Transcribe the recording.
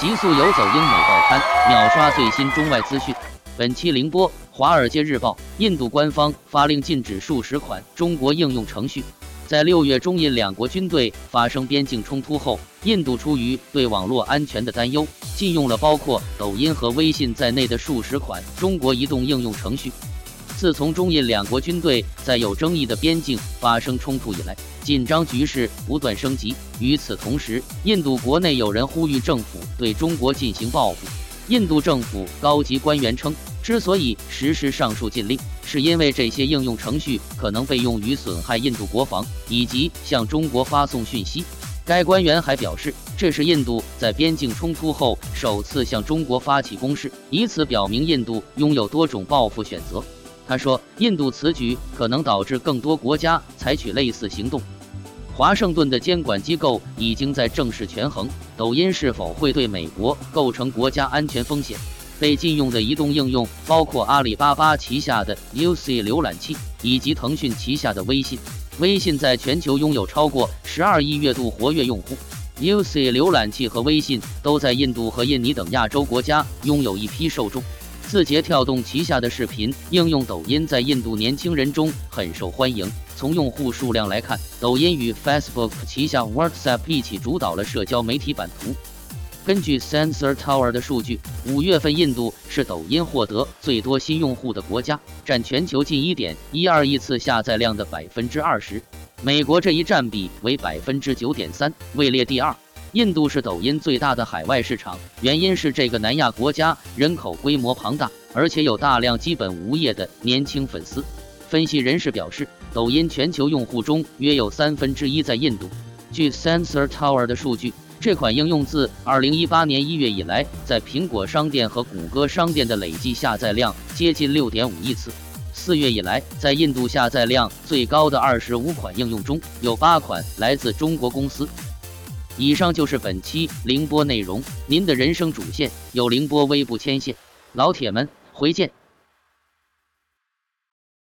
极速游走英美报刊秒刷最新中外资讯。本期凌波《华尔街日报》：印度官方发令禁止数十款中国应用程序。在六月中印两国军队发生边境冲突后，印度出于对网络安全的担忧，禁用了包括抖音和微信在内的数十款中国移动应用程序。自从中印两国军队在有争议的边境发生冲突以来，紧张局势不断升级。与此同时，印度国内有人呼吁政府对中国进行报复。印度政府高级官员称，之所以实施上述禁令，是因为这些应用程序可能被用于损害印度国防以及向中国发送讯息。该官员还表示，这是印度在边境冲突后首次向中国发起攻势，以此表明印度拥有多种报复选择。他说，印度此举可能导致更多国家采取类似行动。华盛顿的监管机构已经在正式权衡抖音是否会对美国构成国家安全风险。被禁用的移动应用包括阿里巴巴旗下的 UC 浏览器以及腾讯旗下的微信。微信在全球拥有超过十二亿月度活跃用户。UC 浏览器和微信都在印度和印尼等亚洲国家拥有一批受众。字节跳动旗下的视频应用抖音在印度年轻人中很受欢迎。从用户数量来看，抖音与 Facebook 旗下 WhatsApp 一起主导了社交媒体版图。根据 Sensor Tower 的数据，五月份印度是抖音获得最多新用户的国家，占全球近一点一二亿次下载量的百分之二十。美国这一占比为百分之九点三，位列第二。印度是抖音最大的海外市场，原因是这个南亚国家人口规模庞大，而且有大量基本无业的年轻粉丝。分析人士表示，抖音全球用户中约有三分之一在印度。据 Sensor Tower 的数据，这款应用自2018年1月以来，在苹果商店和谷歌商店的累计下载量接近6.5亿次。四月以来，在印度下载量最高的25款应用中，有8款来自中国公司。以上就是本期凌波内容，您的人生主线有凌波微步牵线，老铁们回见。